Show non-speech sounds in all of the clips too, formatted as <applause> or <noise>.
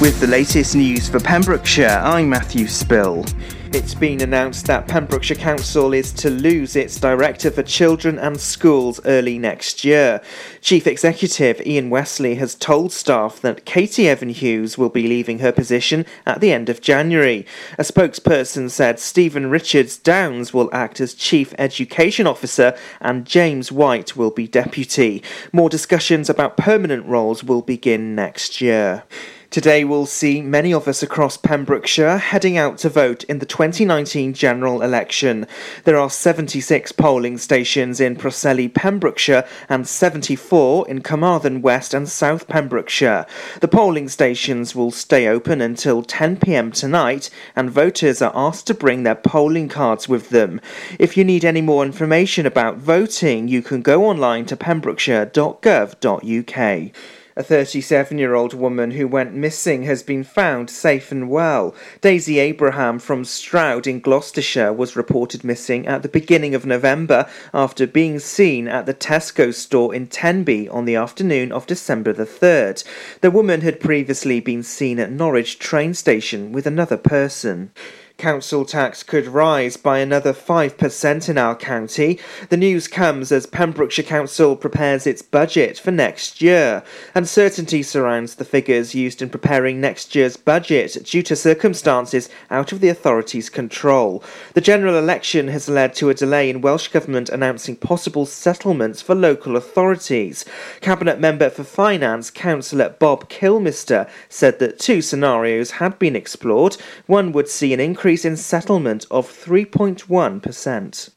With the latest news for Pembrokeshire, I'm Matthew Spill. It's been announced that Pembrokeshire Council is to lose its Director for Children and Schools early next year. Chief Executive Ian Westley has told staff that Katie Evan Hughes will be leaving her position at the end of January. A spokesperson said Stephen Richards Downs will act as Chief Education Officer and James White will be Deputy. More discussions about permanent roles will begin next year. Today we'll see many of us across Pembrokeshire heading out to vote in the 2019 general election. There are 76 polling stations in Preseli, Pembrokeshire, and 74 in Carmarthen West and South Pembrokeshire. The polling stations will stay open until 10 pm tonight, and voters are asked to bring their polling cards with them. If you need any more information about voting, you can go online to pembrokeshire.gov.uk. A 37 year old woman who went missing has been found safe and well. Daisy Abraham from Stroud in Gloucestershire was reported missing at the beginning of November after being seen at the Tesco store in Tenby on the afternoon of December the 3rd. The woman had previously been seen at Norwich train station with another person. Council tax could rise by another 5% in our county. The news comes as Pembrokeshire Council prepares its budget for next year. Uncertainty surrounds the figures used in preparing next year's budget due to circumstances out of the authority's control. The general election has led to a delay in Welsh Government announcing possible settlements for local authorities. Cabinet Member for Finance, Councillor Bob Kilmister, said that two scenarios had been explored. One would see an increase increase in settlement of 3.1%.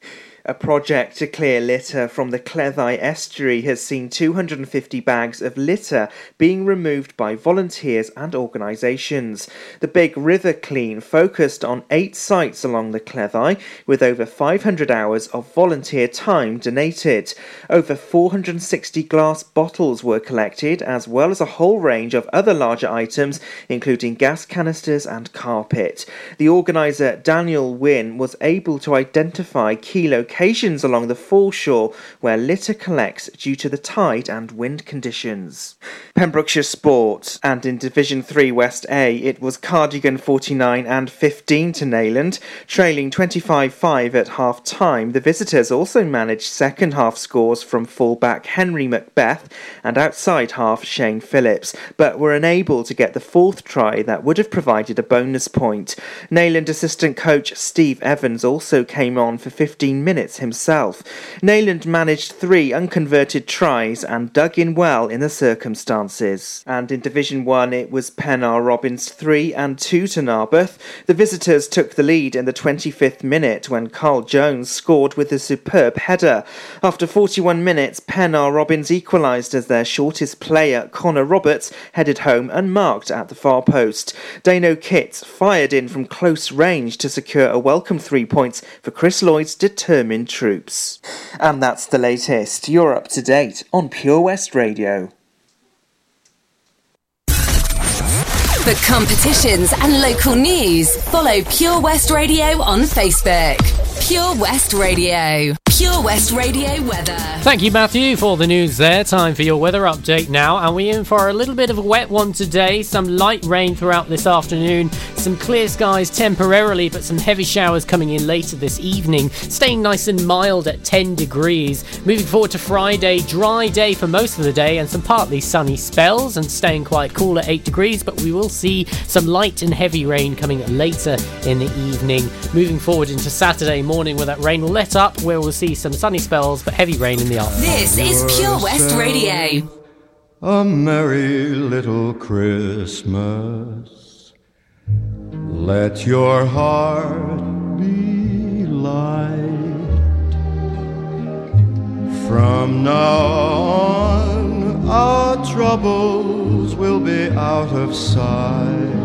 A project to clear litter from the Cleddau estuary has seen 250 bags of litter being removed by volunteers and organisations. The Big River Clean focused on eight sites along the Cleddau, with over 500 hours of volunteer time donated. Over 460 glass bottles were collected, as well as a whole range of other larger items, including gas canisters and carpet. The organiser, Daniel Wynne, was able to identify key locations locations along the foreshore where litter collects due to the tide and wind conditions. Pembrokeshire Sport, and in Division 3 West A, it was Cardigan 49 and 15 to Neyland, trailing 25 5 at half time. The visitors also managed second half scores from fullback Henry Macbeth and outside half Shane Phillips, but were unable to get the fourth try that would have provided a bonus point. Neyland assistant coach Steve Evans also came on for 15 minutes minutes himself. Neyland managed three unconverted tries and dug in well in the circumstances. And in Division 1, it was Pennar Robins 3 and 2 to Narberth. The visitors took the lead in the 25th minute when Carl Jones scored with a superb header. After 41 minutes, Pennar Robins equalised as their shortest player, Connor Roberts, headed home unmarked at the far post. Dano Kitts fired in from close range to secure a welcome three points for Chris Lloyd's determined troops. And that's the latest. You're up to date on Pure West Radio. For competitions and local news, follow Pure West Radio on Facebook. Pure West Radio. Pure West Radio weather. Thank you, Matthew, for the news there. Time for your weather update now, and we're in for a little bit of a wet one today. Some light rain throughout this afternoon, some clear skies temporarily, but some heavy showers coming in later this evening. Staying nice and mild at 10 degrees. Moving forward to Friday, dry day for most of the day, and some partly sunny spells, and staying quite cool at 8 degrees, but we will see some light and heavy rain coming later in the evening. Moving forward into Saturday morning, where that rain will let up, where we'll see see some sunny spells but heavy rain in the afternoon. This is Pure West Radio. A merry little Christmas. Let your heart be light. From now on, our troubles will be out of sight.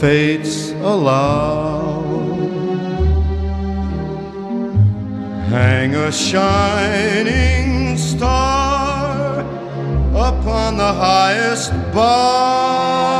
Fates allow. Hang a shining star upon the highest bough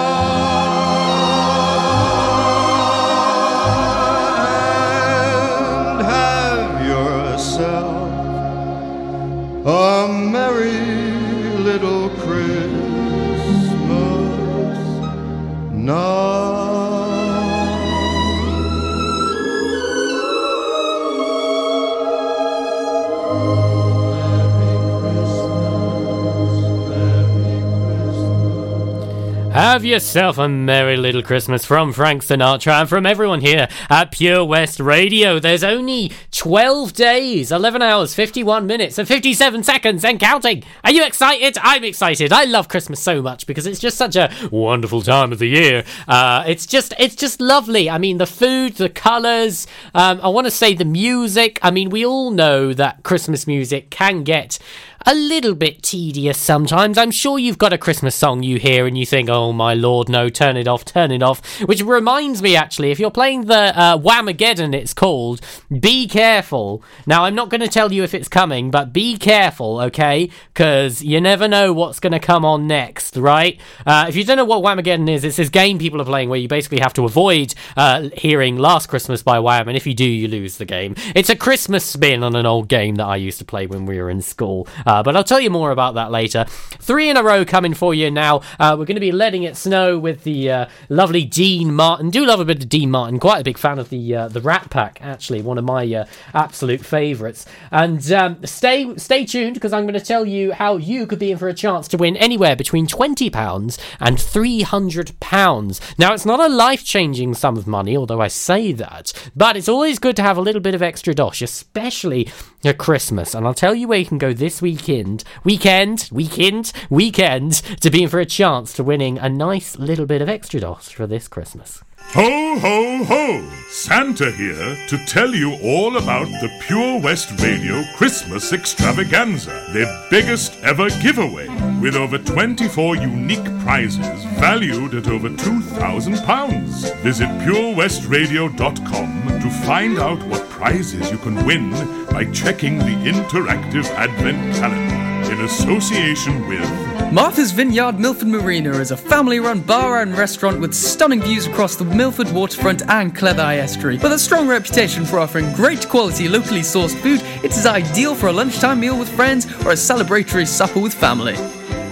Have yourself a merry little Christmas from Frank Sinatra and from everyone here at Pure West Radio. There's only 12 days, 11 hours, 51 minutes, and 57 seconds and counting. Are you excited? I'm excited. I love Christmas so much because it's just such a wonderful time of the year. Uh, it's just, it's just lovely. I mean, the food, the colours. Um, I want to say the music. I mean, we all know that Christmas music can get a little bit tedious sometimes. I'm sure you've got a Christmas song you hear and you think, oh my lord, no, turn it off, turn it off. Which reminds me, actually, if you're playing the uh, Whamageddon, it's called, be careful. Now, I'm not going to tell you if it's coming, but be careful, okay? Because you never know what's going to come on next, right? Uh, if you don't know what Whamageddon is, it's this game people are playing where you basically have to avoid uh, hearing Last Christmas by Wham, and if you do, you lose the game. It's a Christmas spin on an old game that I used to play when we were in school. But I'll tell you more about that later. Three in a row coming for you now. Uh, we're going to be letting it snow with the uh, lovely Dean Martin. Do love a bit of Dean Martin. Quite a big fan of the uh, the Rat Pack, actually, one of my uh, absolute favourites. And um, stay stay tuned because I'm going to tell you how you could be in for a chance to win anywhere between twenty pounds and three hundred pounds. Now it's not a life changing sum of money, although I say that, but it's always good to have a little bit of extra dosh, especially at Christmas. And I'll tell you where you can go this weekend, weekend, weekend, weekend to be in for a chance to winning a nice little bit of extra dosh for this Christmas. Ho, ho, ho! Santa here to tell you all about the Pure West Radio Christmas Extravaganza, their biggest ever giveaway, with over 24 unique prizes valued at over £2,000. Visit purewestradio.com to find out what prizes you can win by checking the interactive Advent calendar in association with Martha's Vineyard Milford Marina is a family run bar and restaurant with stunning views across the Milford waterfront and Cleddau estuary. With a strong reputation for offering great quality locally sourced food, it is ideal for a lunchtime meal with friends or a celebratory supper with family.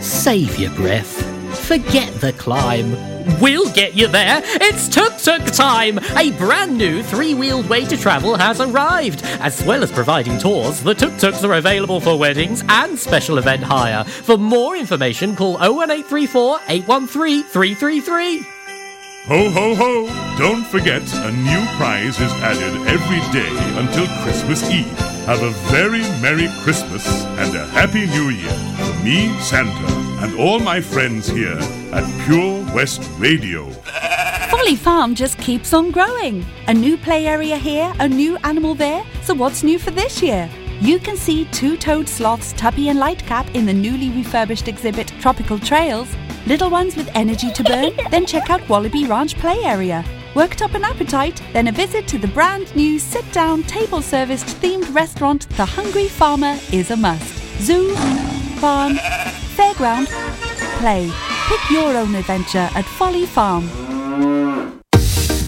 Save your breath. Forget the climb. We'll get you there. It's Tuk Tuk time. A brand new three-wheeled way to travel has arrived. As well as providing tours, the Tuk Tuks are available for weddings and special event hire. For more information, call 01834 813 333. Ho, ho, ho! Don't forget, a new prize is added every day until Christmas Eve. Have a very Merry Christmas and a Happy New Year from me, Santa, and all my friends here at Pure West Radio. Folly Farm just keeps on growing. A new play area here, a new animal there. So what's new for this year? You can see two-toed sloths Tuppy and Lightcap in the newly refurbished exhibit Tropical Trails. Little ones with energy to burn, <laughs> then check out Wallaby Ranch play area. Worked up an appetite, then a visit to the brand new sit-down table-serviced themed restaurant The Hungry Farmer is a must. Zoo, farm, fairground, play. Pick your own adventure at Folly Farm.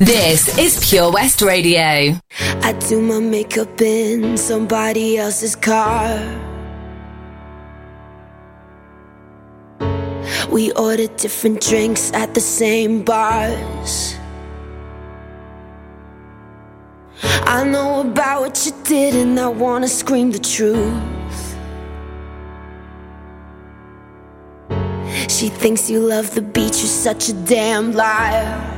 This is Pure West Radio. I do my makeup in somebody else's car. We order different drinks at the same bars. I know about what you did, and I wanna scream the truth. She thinks you love the beach, you're such a damn liar.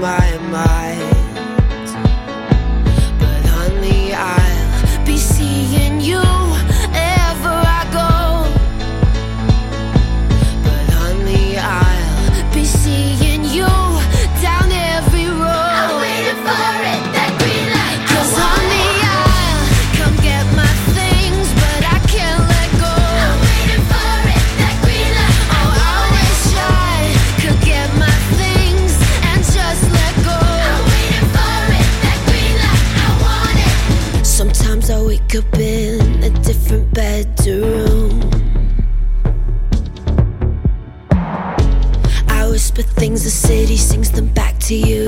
my mind. Whisper things, the city sings them back to you.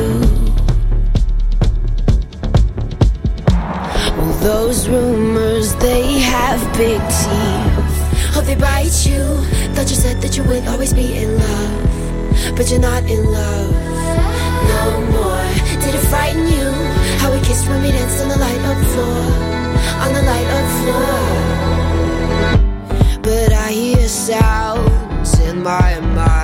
Well, those rumors, they have big teeth. Oh, they bite you. Thought you said that you would always be in love. But you're not in love no more. Did it frighten you? How we kissed when we danced on the light of floor. On the light of floor. But I hear sounds in my mind.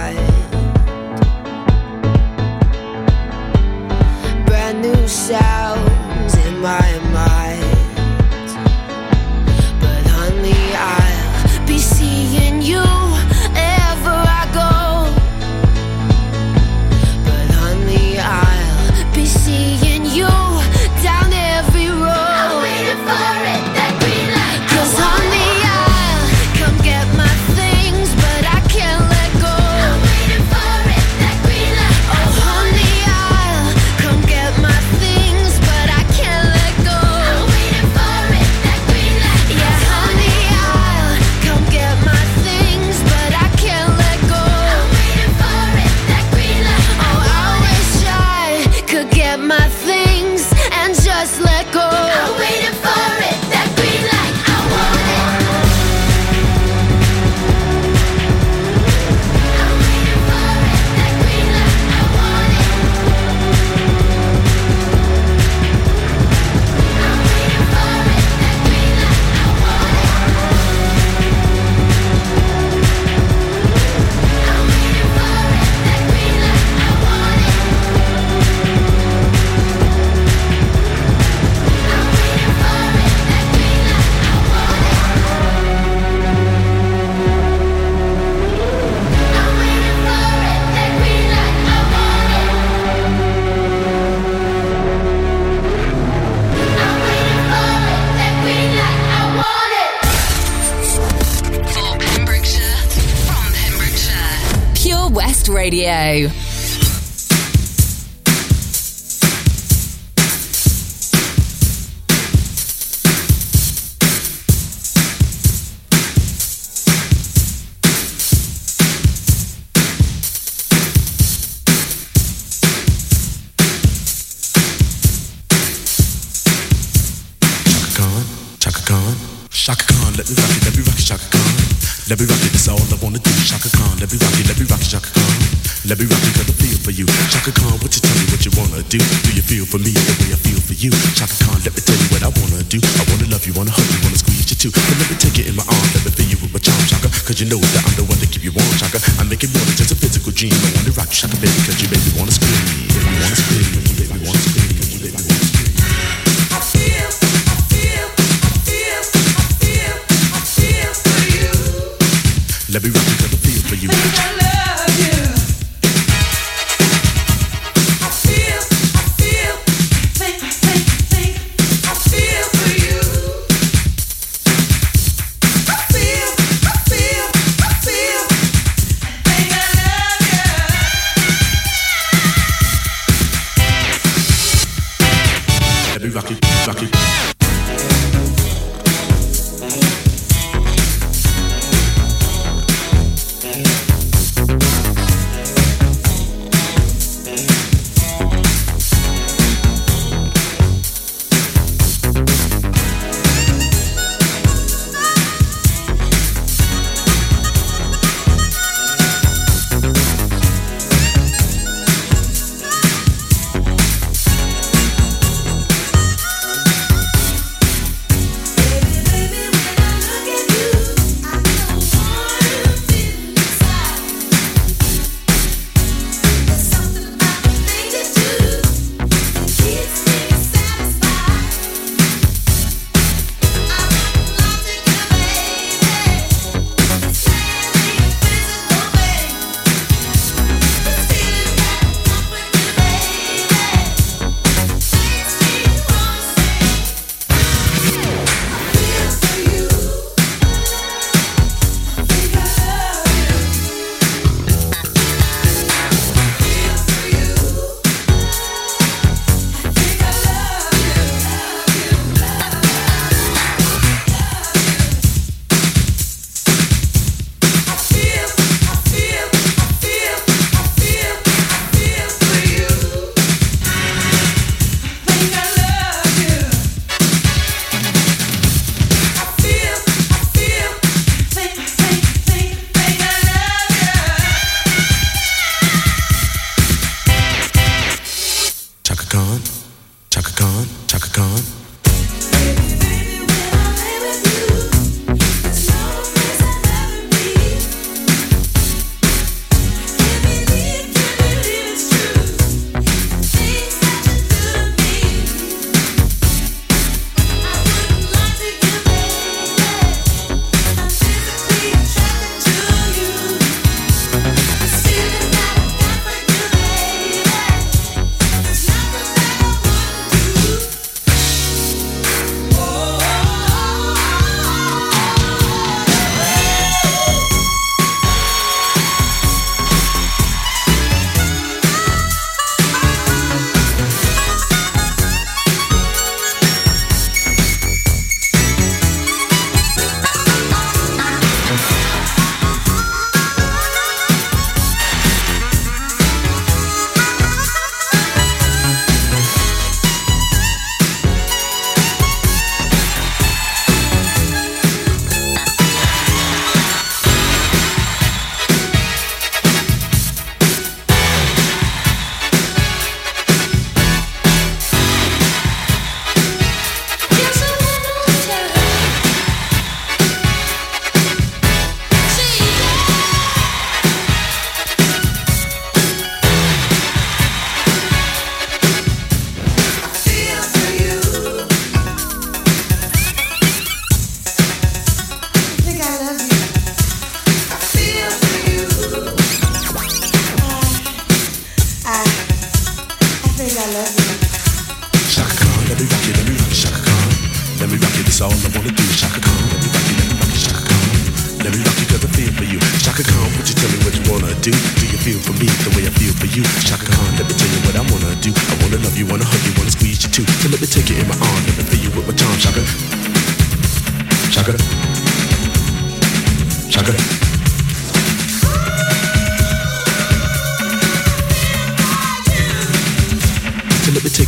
Radio.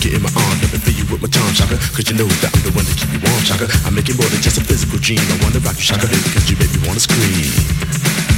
You in my arm, let me you with my charm, Shaka. Cause you know that I'm the one to keep you warm, Shaka. I make it more than just a physical dream. I wanna rock you, Shaka, cause you make me wanna scream.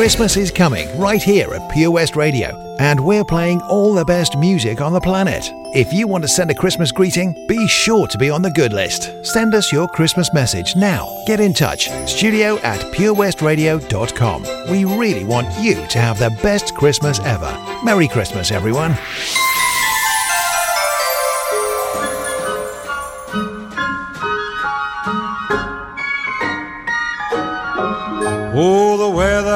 Christmas is coming right here at Pure West Radio, and we're playing all the best music on the planet. If you want to send a Christmas greeting, be sure to be on the good list. Send us your Christmas message now. Get in touch. Studio at purewestradio.com. We really want you to have the best Christmas ever. Merry Christmas, everyone.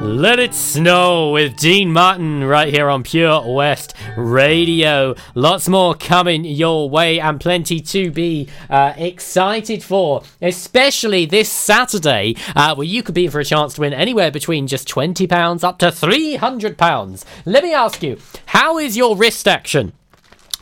Let It Snow with Dean Martin right here on Pure West Radio. Lots more coming your way and plenty to be uh, excited for, especially this Saturday, uh, where you could be for a chance to win anywhere between just £20 up to £300. Let me ask you, how is your wrist action?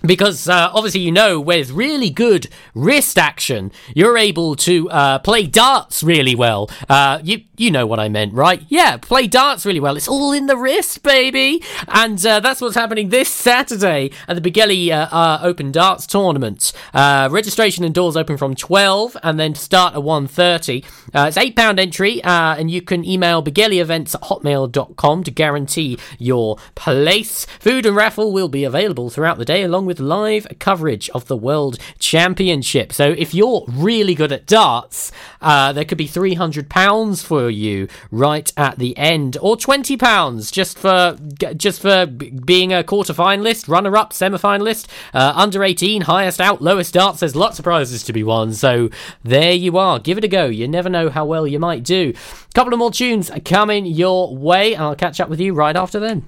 Because uh, obviously you know with really good wrist action you're able to uh, play darts really well. Uh, you you know what I meant right? Yeah play darts really well. It's all in the wrist baby! And uh, that's what's happening this Saturday at the Begelly uh, uh, Open Darts Tournament. Registration and doors open from 12 and then start at 1.30 uh, it's £8 entry uh, and you can email begellyevents at hotmail.com to guarantee your place. Food and raffle will be available throughout the day along with live coverage of the World Championship. So if you're really good at darts, uh, there could be £300 for you right at the end, or £20 just for just for being a quarter finalist, runner up, semi finalist, uh, under 18, highest out, lowest darts. There's lots of prizes to be won. So there you are. Give it a go. You never know how well you might do. A Couple of more tunes coming your way. And I'll catch up with you right after then.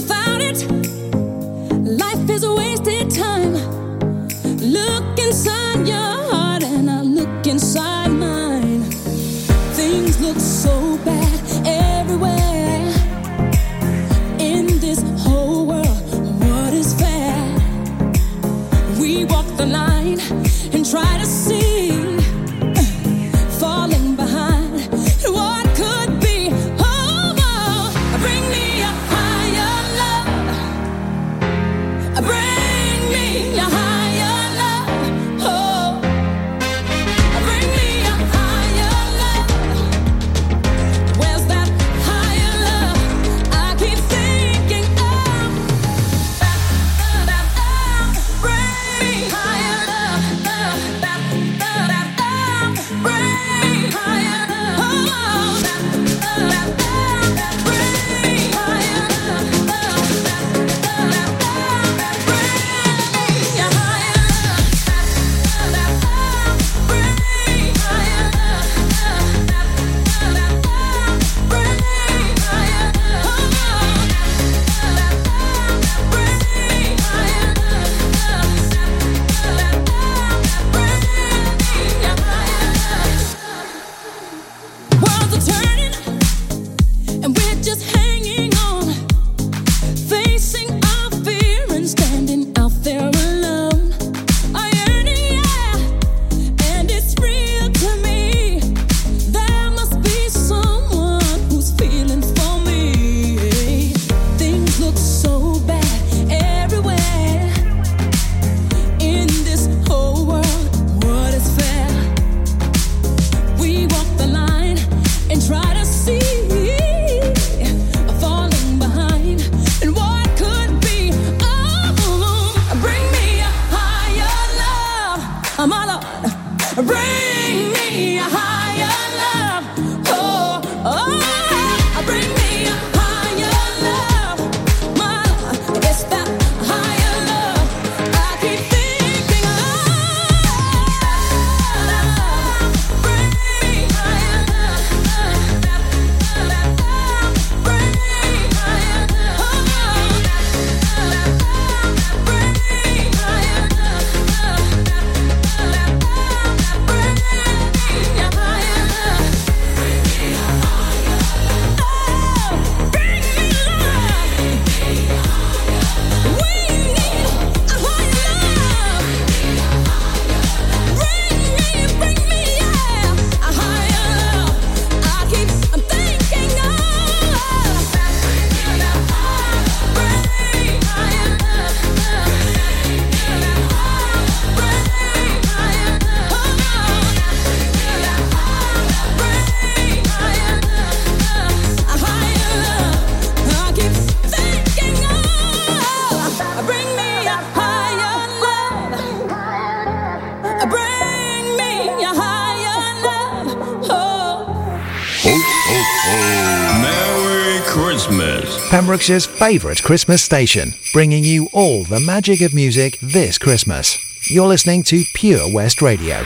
Without it, life is a wasted time. Look inside Pembrokeshire's favourite Christmas station, bringing you all the magic of music this Christmas. You're listening to Pure West Radio.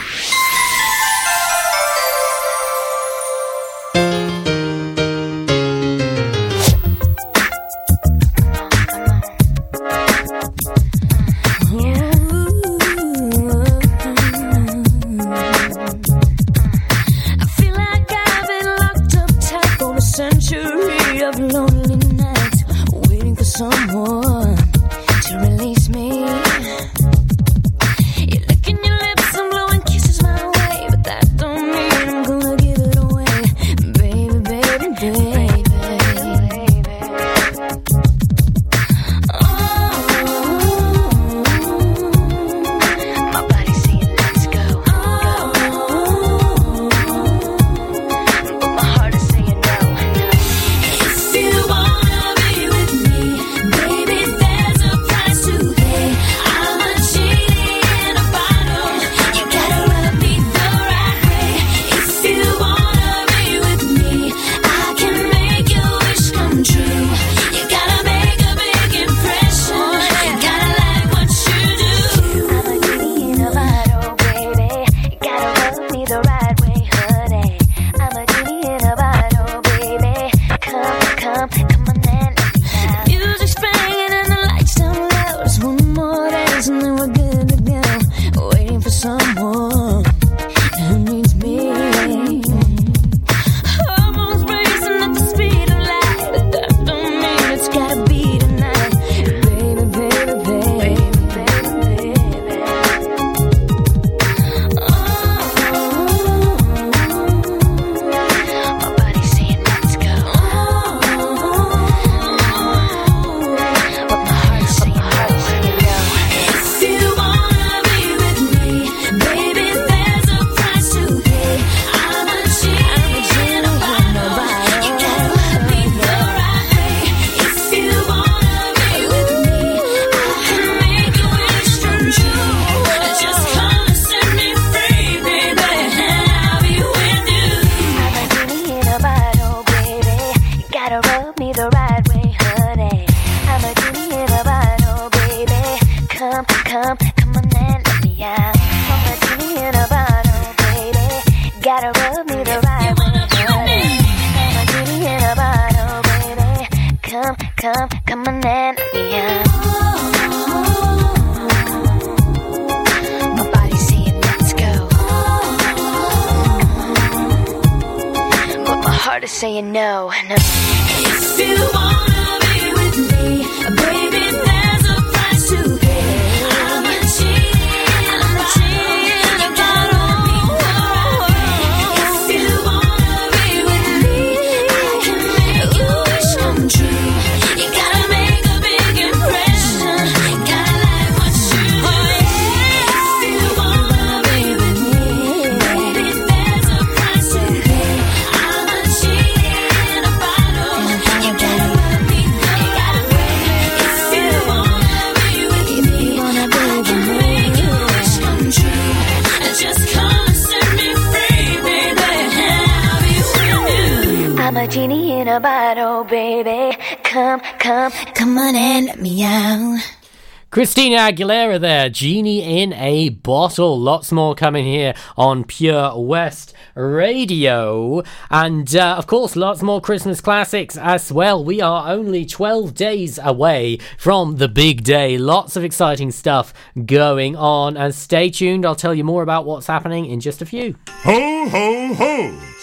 Christina Aguilera there, Genie in a Bottle. Lots more coming here on Pure West Radio. And uh, of course, lots more Christmas classics as well. We are only 12 days away from the big day. Lots of exciting stuff going on. And stay tuned, I'll tell you more about what's happening in just a few. Ho, ho, ho!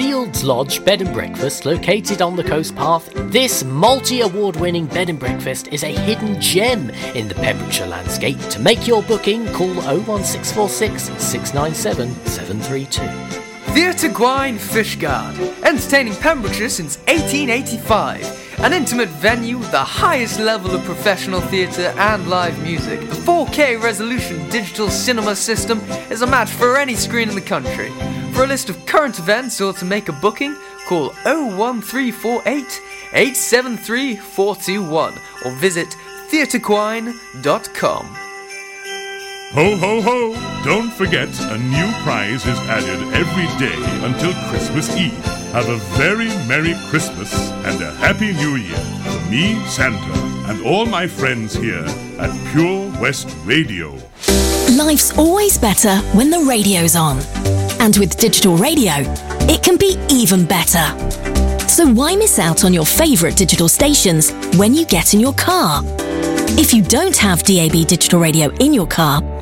Fields Lodge Bed and Breakfast, located on the coast path, this multi award winning bed and breakfast is a hidden gem in the Pembrokeshire landscape. To make your booking, call 01646 697 732. Theatre Gwine Fishguard, entertaining Pembrokeshire since 1885. An intimate venue the highest level of professional theatre and live music. The 4K resolution digital cinema system is a match for any screen in the country. For a list of current events or to make a booking, call 01348 873 421 or visit theatrequine.com. Ho ho ho! Don't forget, a new prize is added every day until Christmas Eve. Have a very Merry Christmas and a Happy New Year from me, Santa, and all my friends here at Pure West Radio. Life's always better when the radio's on. And with digital radio, it can be even better. So why miss out on your favourite digital stations when you get in your car? If you don't have DAB digital radio in your car,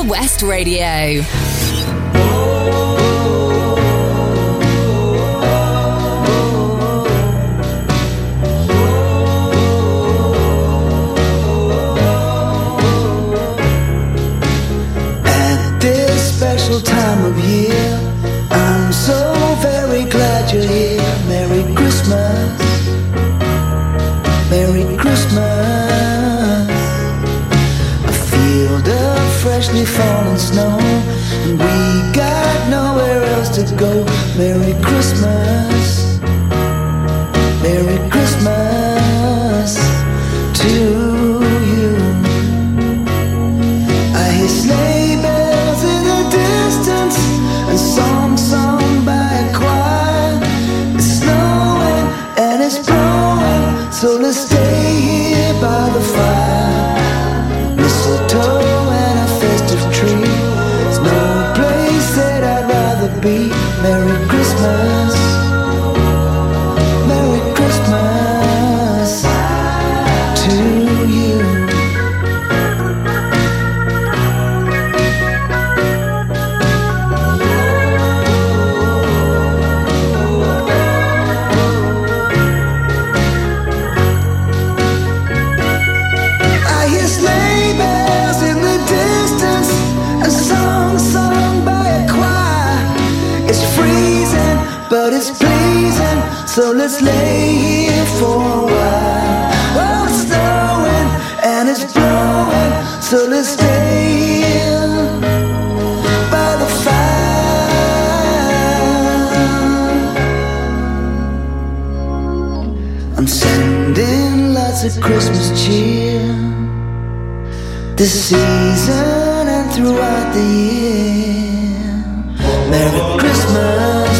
Pure West Radio. At this special time of year, I'm so very glad you're here. Merry Christmas. Freshly fallen snow, and we got nowhere else to go. Merry Christmas. Merry Christmas to you. I hear sleigh bells in the distance and songs sung by a choir. It's snowing and it's blowing, so let's Merry Christmas. Lay here for a while. Oh, it's snowing and it's blowing, so let's stay here by the fire. I'm sending lots of Christmas cheer this season and throughout the year. Merry Christmas,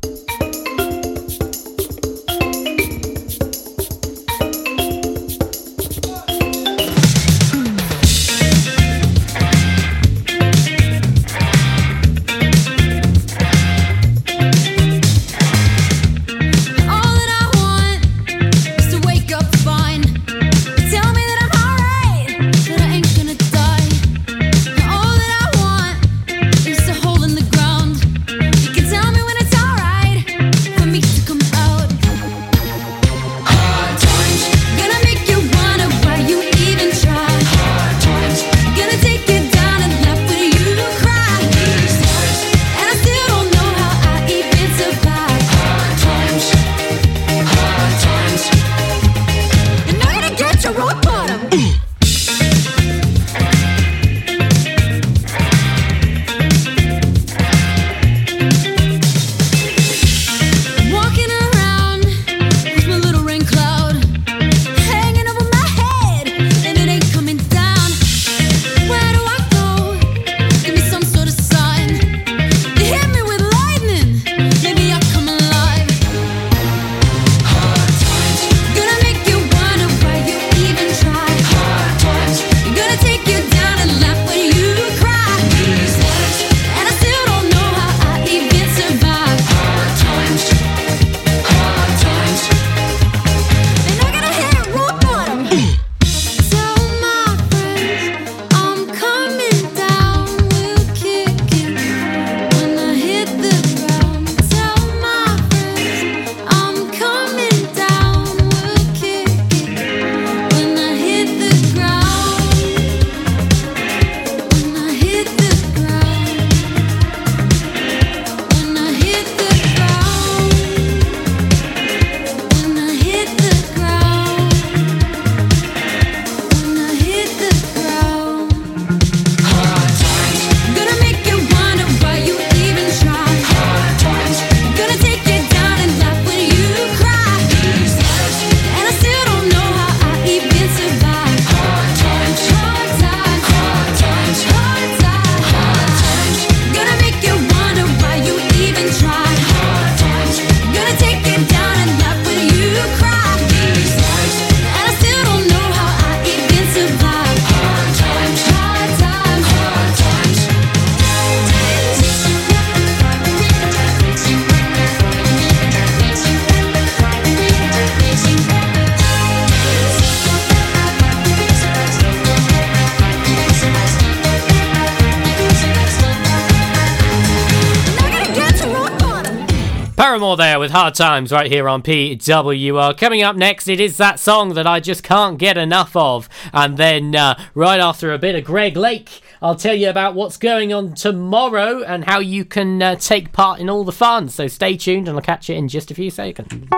more there with Hard Times right here on PWR. Coming up next, it is that song that I just can't get enough of. And then uh, right after a bit of Greg Lake, I'll tell you about what's going on tomorrow and how you can uh, take part in all the fun. So stay tuned and I'll catch you in just a few seconds.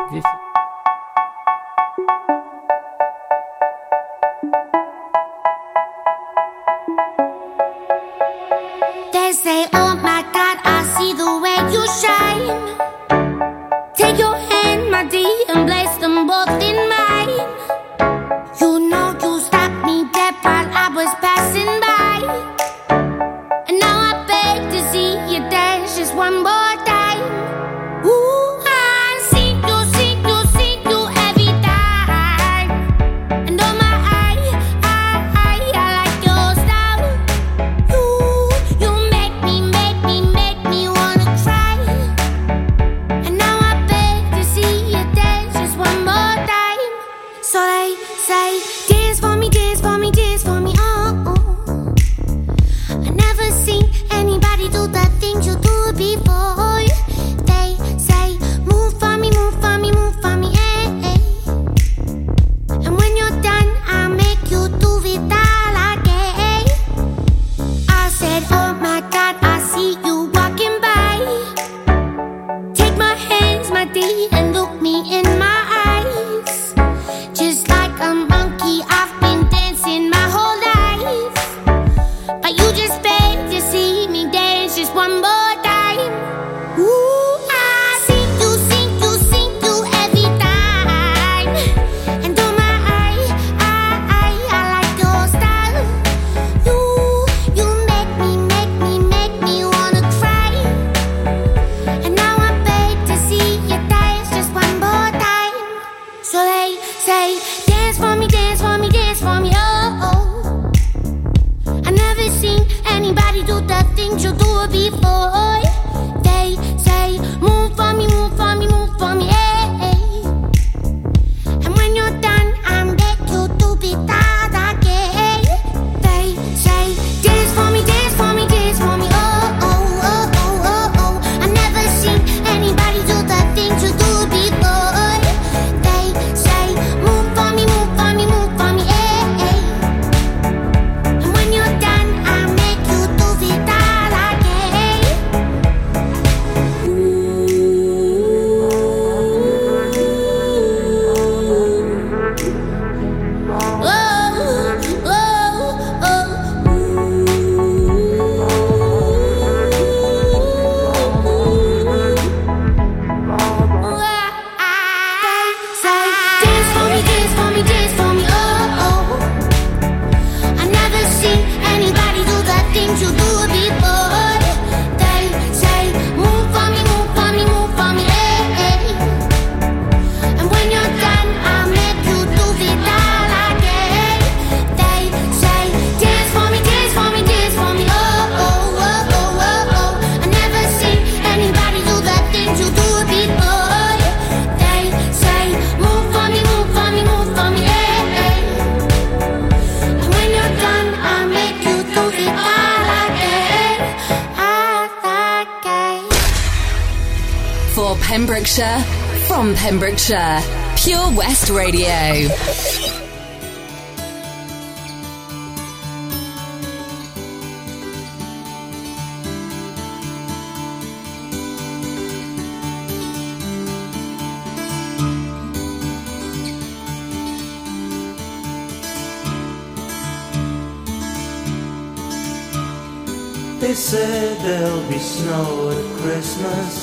Pembrokeshire, from Pembrokeshire, Pure West Radio. They said there'll be snow at Christmas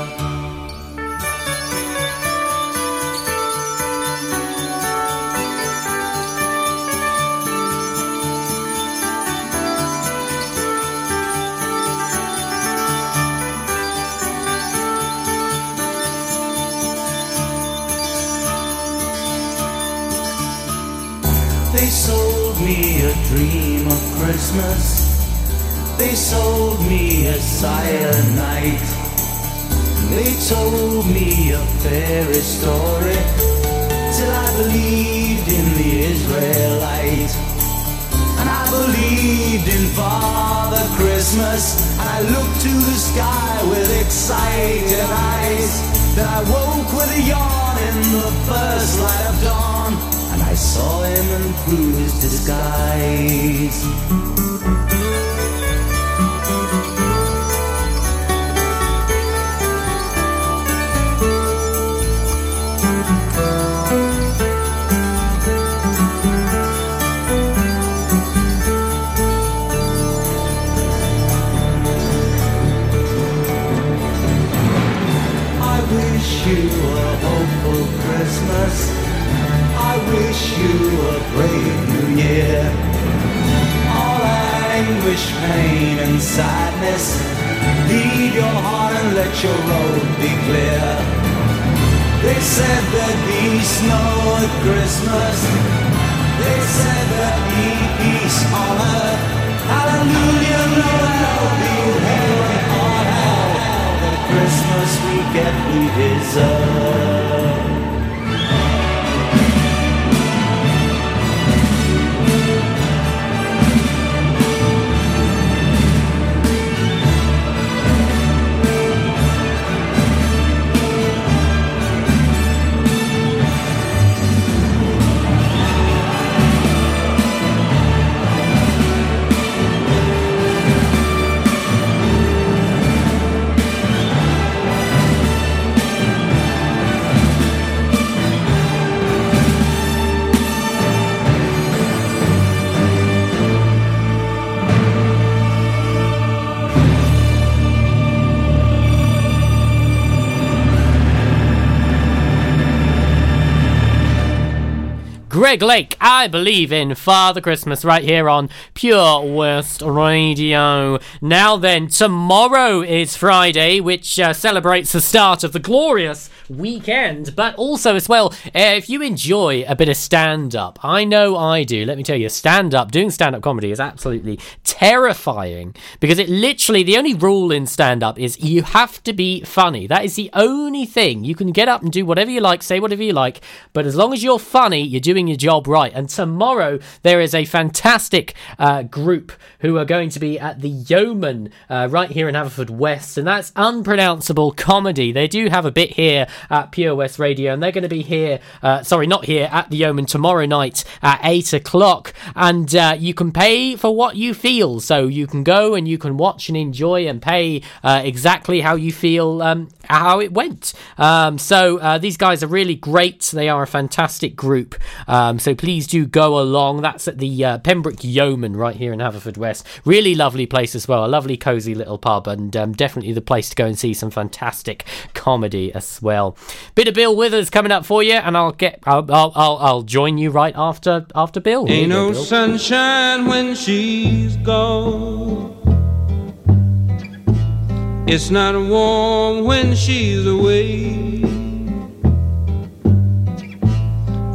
Dream of Christmas. They sold me a cyanide. They told me a fairy story till I believed in the Israelite. And I believed in Father Christmas. And I looked to the sky with excited eyes. Then I woke with a yawn in the first light of dawn. Saw him and through his disguise. You a brave new year. All anguish, pain, and sadness. Lead your heart and let your road be clear. They said there'd be snow at Christmas. They said there'd be peace on earth. Hallelujah, Noel, be heaven on hell. The Christmas we get, we deserve. Greg Lake, I believe in Father Christmas right here on Pure West Radio. Now then, tomorrow is Friday, which uh, celebrates the start of the glorious weekend, but also as well, uh, if you enjoy a bit of stand up, I know I do, let me tell you, stand up, doing stand up comedy is absolutely terrifying because it literally, the only rule in stand up is you have to be funny. That is the only thing. You can get up and do whatever you like, say whatever you like, but as long as you're funny, you're doing your job right. And tomorrow, there is a fantastic uh, group who are going to be at the Yeoman uh, right here in Haverford West, and that's unpronounceable comedy. They do have a bit here at Pure West Radio, and they're going to be here, uh, sorry, not here, at the Yeoman tomorrow night at 8 o'clock. And uh, you can pay for what you feel, so you can go and you can watch and enjoy and pay uh, exactly how you feel um, how it went. Um, so uh, these guys are really great. They are a fantastic group. Um, so please do go along. That's at the uh, Pembroke Yeoman right here in Haverfordwest. Really lovely place as well. A lovely, cozy little pub, and um, definitely the place to go and see some fantastic comedy as well. Bit of Bill Withers coming up for you, and I'll get I'll I'll, I'll, I'll join you right after after Bill. Ain't no Bill. sunshine when she's gone. It's not warm when she's away.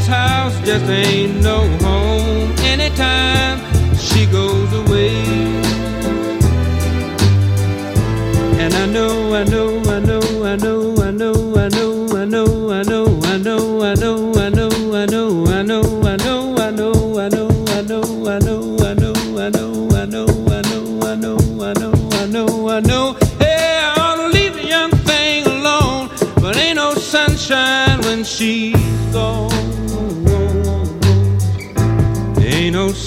this house just ain't no home anytime she goes away. And I know, I know, I know, I know, I know, I know, I know, I know, I know, I know,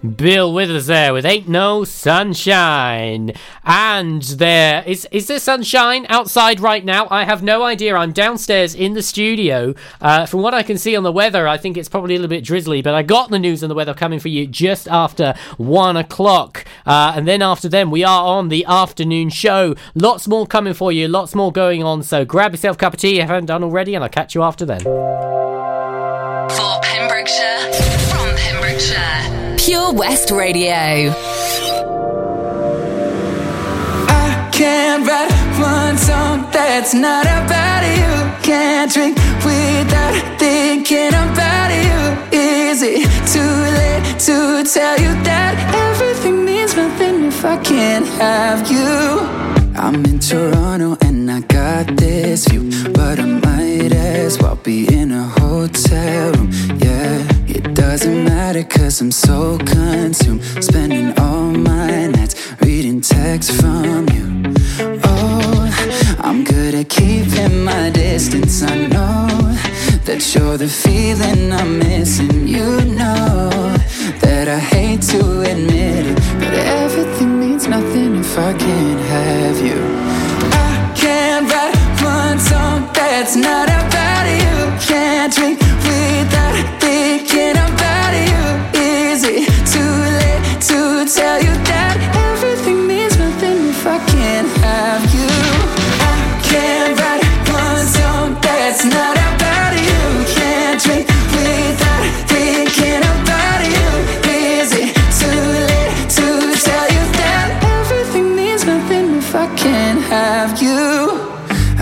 Bill Withers there with Ain't No Sunshine. And there is is there sunshine outside right now? I have no idea. I'm downstairs in the studio. Uh, from what I can see on the weather, I think it's probably a little bit drizzly, but I got the news and the weather coming for you just after one o'clock. Uh, and then after them, we are on the afternoon show. Lots more coming for you, lots more going on. So grab yourself a cup of tea if you haven't done already, and I'll catch you after then. Pembrokeshire, Pure West Radio. I can't write one song that's not about you. Can't drink without thinking about you. Is it too late to tell you that everything means nothing if I can't have you? I'm in Toronto got this view, but I might as well be in a hotel room. Yeah, it doesn't matter cause I'm so consumed, spending all my nights reading texts from you. Oh, I'm good at keeping my distance. I know that you're the feeling I'm missing. You know that I hate to admit it, but everything means nothing if I can't have you. I can't write one song that's not about you. Can't drink without thinking about you. Is it too late to tell you that everything means nothing if I can't have you? I can't write one song that's not about you. Can't drink without thinking about you. Is it too late to tell you that everything means nothing if I can't have you?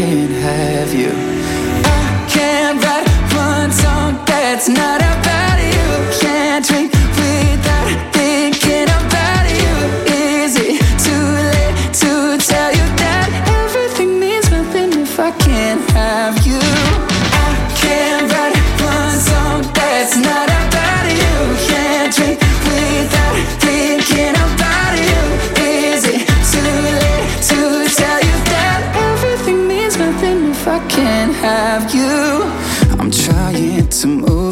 can't have you. I can't write one song that's not about you. Can't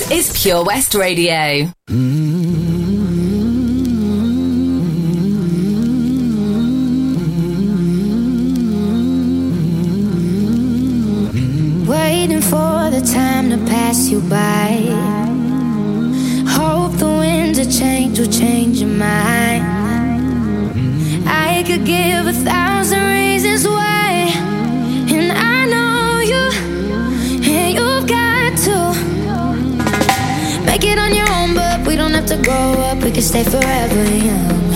This is Pure West Radio. Waiting for the time to pass you by. Hope the winds of change will change your mind. I could give a thousand could stay forever young.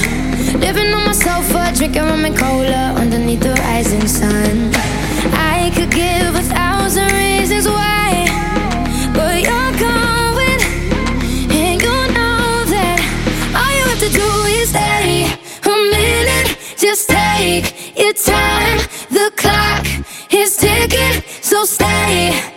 Living on my sofa, drinking rum and cola underneath the rising sun. I could give a thousand reasons why, but you're going, and you know that all you have to do is stay a minute. Just take your time. The clock is ticking, so stay.